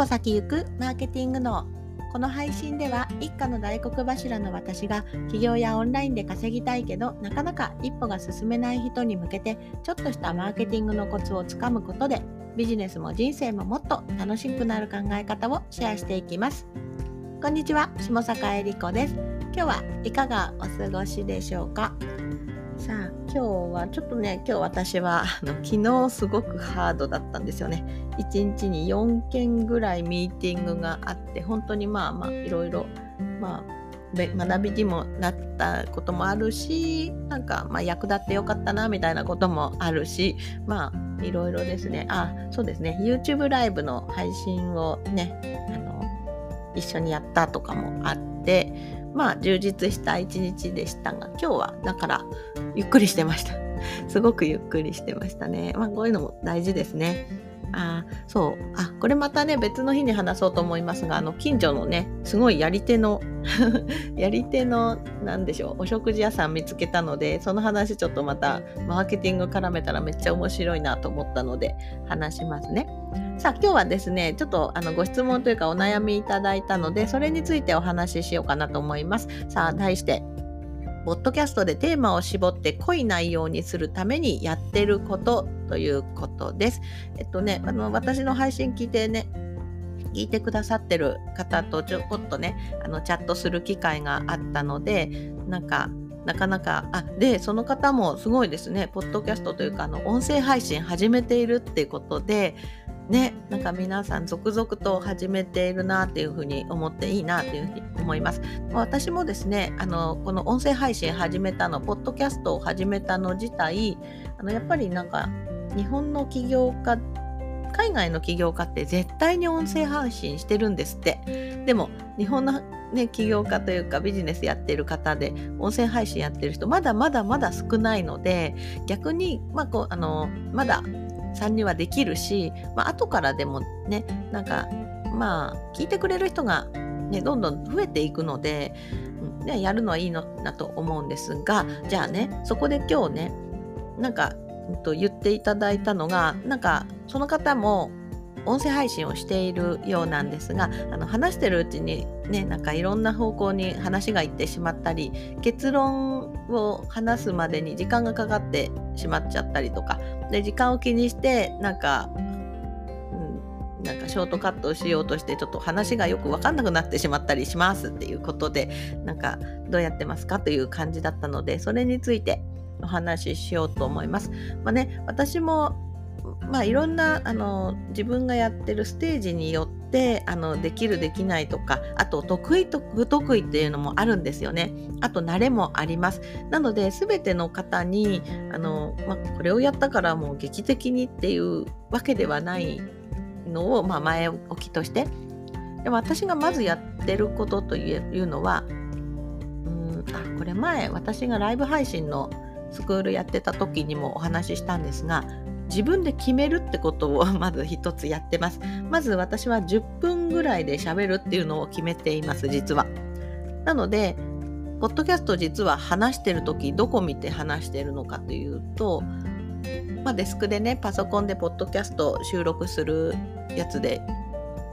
歩先行くマーケティングのこの配信では一家の大黒柱の私が起業やオンラインで稼ぎたいけどなかなか一歩が進めない人に向けてちょっとしたマーケティングのコツをつかむことでビジネスも人生ももっと楽しくなる考え方をシェアしていきます。こんにちは下坂恵理子です。今日はいかがお過ごしでしょうか？さあ今日はちょっとね今日私はあの昨日すごくハードだったんですよね。1日に4件ぐらいミーティングがあって本当にまあまあいろいろまあ学びにもなったこともあるしなんかまあ役立ってよかったなみたいなこともあるしまあいろいろですね。あそうですね。YouTube ライブの配信をねあの一緒にやったとかもあってまあ充実した一日でしたが今日はだからゆっくりしてました。すごくゆっくりしてましたね。まあこういうのも大事ですね。あそう。あこれまたね別の日に話そうと思いますがあの近所のねすごいやり手の やり手の何でしょうお食事屋さん見つけたのでその話ちょっとまたマーケティング絡めたらめっちゃ面白いなと思ったので話しますね。さあ今日はですねちょっとあのご質問というかお悩みいただいたのでそれについてお話ししようかなと思います。さあ題してポッドキャストでテーマを絞って濃い内容にするためにやってることということです。えっとね、あの私の配信聞いてね、聞いてくださってる方とちょこっとね、あのチャットする機会があったので、なんかなかなか、あ、で、その方もすごいですね、ポッドキャストというか、あの、音声配信始めているっていうことで、ね、なんか皆さん続々と始めているなっていうふうに思っていいなっていうふうに思います。私もですね、あの、この音声配信始めたの、ポッドキャストを始めたの自体、あの、やっぱりなんか、日本の起業家海外の起業家って絶対に音声配信してるんですってでも日本の、ね、起業家というかビジネスやってる方で音声配信やってる人まだまだまだ少ないので逆に、まあ、こうあのまださんにはできるし、まあ後からでもねなんかまあ聞いてくれる人が、ね、どんどん増えていくので、うん、やるのはいいのだと思うんですがじゃあねそこで今日ねなんか、うん、と言っていただいたのがなんかその方も音声配信をしているようなんですがあの話してるうちにねなんかいろんな方向に話がいってしまったり結論を話すまでに時間がかかってしまっちゃったりとかで時間を気にしてなんか、なんかショートカットをしようとしてちょっと話がよく分かんなくなってしまったりしますっていうことでなんかどうやってますかという感じだったのでそれについてお話ししようと思います。まあね、私もまあ、いろんなあの自分がやってるステージによってあのできるできないとかあと得意と不得意っていうのもあるんですよね。あと慣れもあります。なので全ての方にあの、まあ、これをやったからもう劇的にっていうわけではないのを、まあ、前置きとして。でも私がまずやってることというのはうんあこれ前私がライブ配信のスクールやってた時にもお話ししたんですが自分で決めるってことを まず一つやってます。まず私は10分ぐらいで喋るっていうのを決めています、実は。なので、ポッドキャスト実は話してる時どこ見て話してるのかというと、まあ、デスクでね、パソコンでポッドキャスト収録するやつで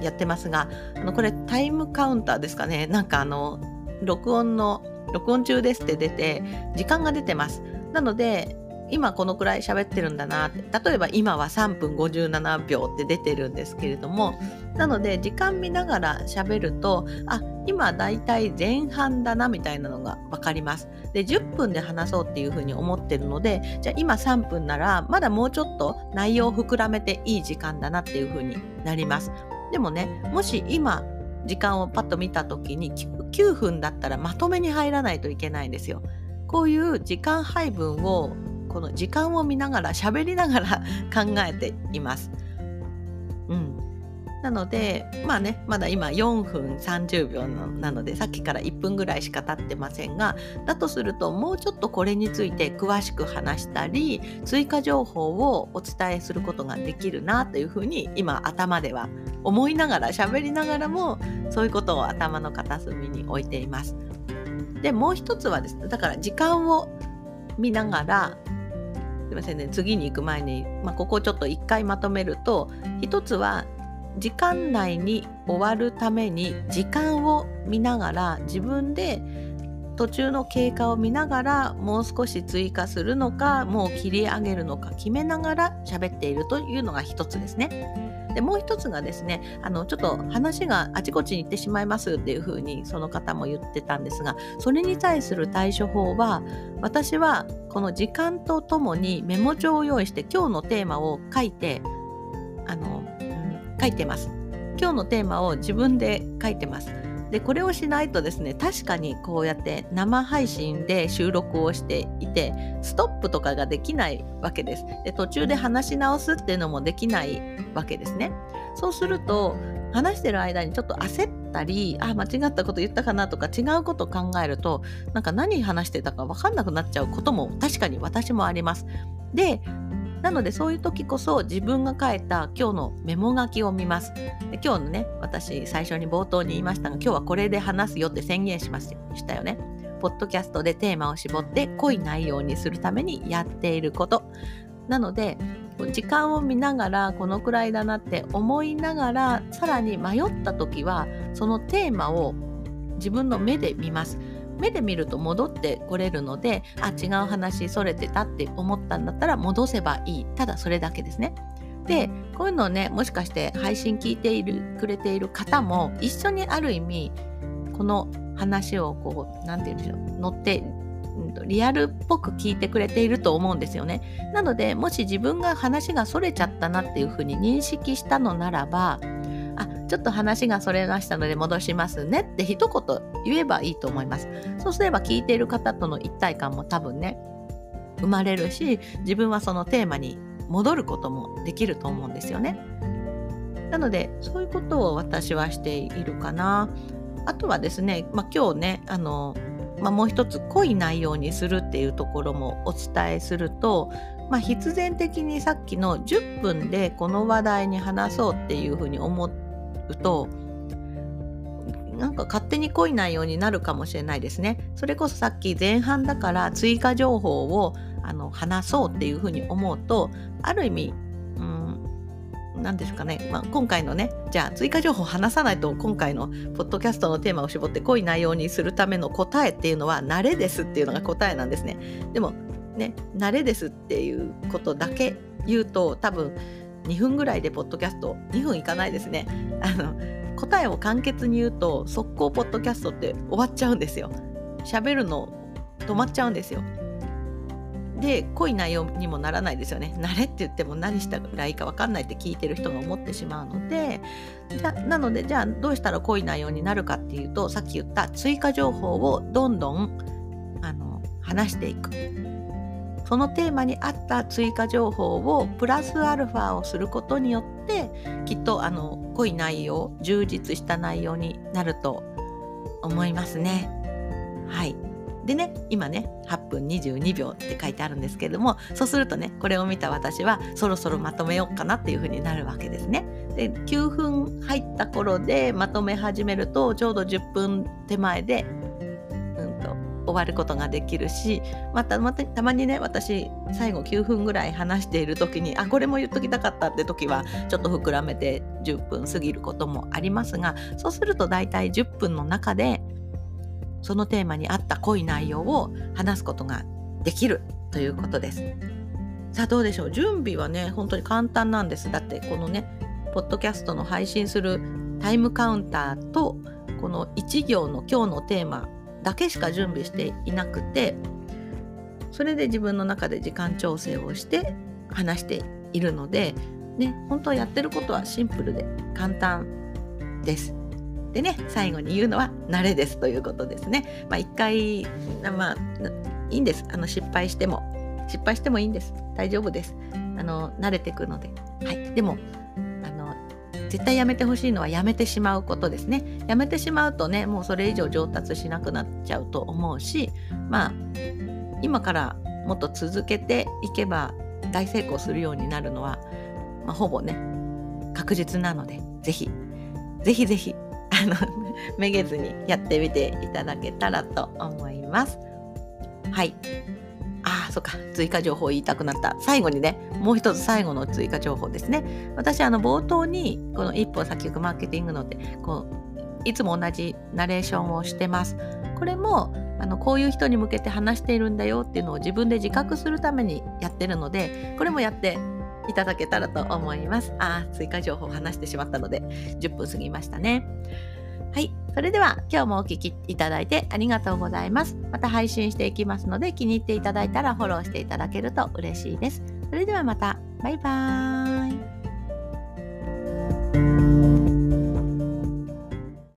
やってますが、あのこれタイムカウンターですかね。なんかあの、録音の、録音中ですって出て、時間が出てます。なので、今このくらい喋ってるんだなって。例えば今は3分57秒って出てるんですけれどもなので時間見ながら喋るとあ今だいたい前半だなみたいなのが分かります。で10分で話そうっていうふうに思ってるのでじゃあ今3分ならまだもうちょっと内容を膨らめていい時間だなっていうふうになります。でもねもし今時間をパッと見た時に9分だったらまとめに入らないといけないんですよ。こういう時間配分をこの時間を見ながら喋りながら 考えています。うん、なのでまあねまだ今4分30秒なのでさっきから1分ぐらいしか経ってませんがだとするともうちょっとこれについて詳しく話したり追加情報をお伝えすることができるなというふうに今頭では思いながら喋りながらもそういうことを頭の片隅に置いています。でもう一つはですねだから時間を見ながらすいませんね次に行く前に、まあ、ここをちょっと1回まとめると1つは時間内に終わるために時間を見ながら自分で途中の経過を見ながらもう少し追加するのかもう切り上げるのか決めながら喋っているというのが1つですね。でもう一つがですねあのちょっと話があちこちに行ってしまいますっていうふうにその方も言ってたんですがそれに対する対処法は私はこの時間とともにメモ帳を用意して今日のテーマを書いてあの、書いてます。今日のテーマを自分で書いてます。でこれをしないとですね確かにこうやって生配信で収録をしていてストップとかができないわけです。で途中で話し直すっていうのもできないわけですね。そうすると話してる間にちょっと焦ったりあ間違ったこと言ったかなとか違うことを考えるとなんか何話してたか分かんなくなっちゃうことも確かに私もあります。でなのでそういう時こそ自分が書いた今日のメモ書きを見ます。で今日のね、私最初に冒頭に言いましたが、今日はこれで話すよって宣言しましたよね。ポッドキャストでテーマを絞って濃い内容にするためにやっていること。なので、時間を見ながらこのくらいだなって思いながらさらに迷った時はそのテーマを自分の目で見ます。目で見ると戻ってこれるのであ違う話それてたって思ったんだったら戻せばいいただそれだけですね。でこういうのをねもしかして配信聞いているくれている方も一緒にある意味この話をこう何て言うんでしょう乗ってリアルっぽく聞いてくれていると思うんですよね。なのでもし自分が話がそれちゃったなっていうふうに認識したのならばあちょっと話がそれましたので戻しますねって一言言えばいいと思います。そうすれば聞いている方との一体感も多分ね生まれるし自分はそのテーマに戻ることもできると思うんですよね。なのでそういうことを私はしているかな。あとはですね、まあ、今日ねあの、まあ、もう一つ濃い内容にするっていうところもお伝えするとまあ、必然的にさっきの10分でこの話題に話そうっていうふうに思ってうとなんか勝手に濃い内容になるかもしれないですね。それこそさっき前半だから追加情報をあの話そうっていうふうに思うとある意味何ですかね、まあ、今回のねじゃあ追加情報を話さないと今回のポッドキャストのテーマを絞って濃い内容にするための答えっていうのは慣れですっていうのが答えなんですね。でもね慣れですっていうことだけ言うと多分2分ぐらいでポッドキャスト2分いかないですね。あの答えを簡潔に言うと速攻ポッドキャストって終わっちゃうんですよ。喋るの止まっちゃうんですよ。で濃い内容にもならないですよね。慣れって言っても何したらいいか分かんないって聞いてる人が思ってしまうのでじゃなのでじゃあどうしたら濃い内容になるかっていうとさっき言った追加情報をどんどんあの話していく。そのテーマに合った追加情報をプラスアルファをすることによってきっとあの濃い内容充実した内容になると思いますね。はいでね今ね8分22秒って書いてあるんですけれどもそうするとねこれを見た私はそろそろまとめようかなっていうふうになるわけですね。で9分入った頃でまとめ始めるとちょうど10分手前で終わることができるしまたまたたまにね私最後9分ぐらい話している時にあこれも言っときたかったって時はちょっと膨らめて10分過ぎることもありますがそうすると大体10分の中でそのテーマに合った濃い内容を話すことができるということです。さあどうでしょう？準備はね本当に簡単なんですだってこのねポッドキャストの配信するタイムカウンターとこの1行の今日のテーマだけしか準備していなくてそれで自分の中で時間調整をして話しているので、ね、本当はやってることはシンプルで簡単です。でね最後に言うのは慣れですということですね。まあ一回まあいいんです。あの失敗しても。失敗してもいいんです。大丈夫です。あの慣れていくので。はい。でも絶対やめてほしいのはやめてしまうことですね。やめてしまうとね、もうそれ以上上達しなくなっちゃうと思うし、まあ、今からもっと続けていけば大成功するようになるのは、まあ、ほぼね、確実なので、ぜひ、ぜひぜひ、あの、めげずにやってみていただけたらと思います。はい。あ、そっか、追加情報言いたくなった。最後にね、もう一つ最後の追加情報ですね。私、あの、冒頭に、この一歩先行くマーケティングのって、こう、いつも同じナレーションをしてます。これも、あの、こういう人に向けて話しているんだよっていうのを自分で自覚するためにやってるので、これもやっていただけたらと思います。あ、追加情報を話してしまったので、10分過ぎましたね。はい。それでは今日もお聴きいただいてありがとうございます。また配信していきますので気に入っていただいたらフォローしていただけると嬉しいです。それではまた。バイバーイ。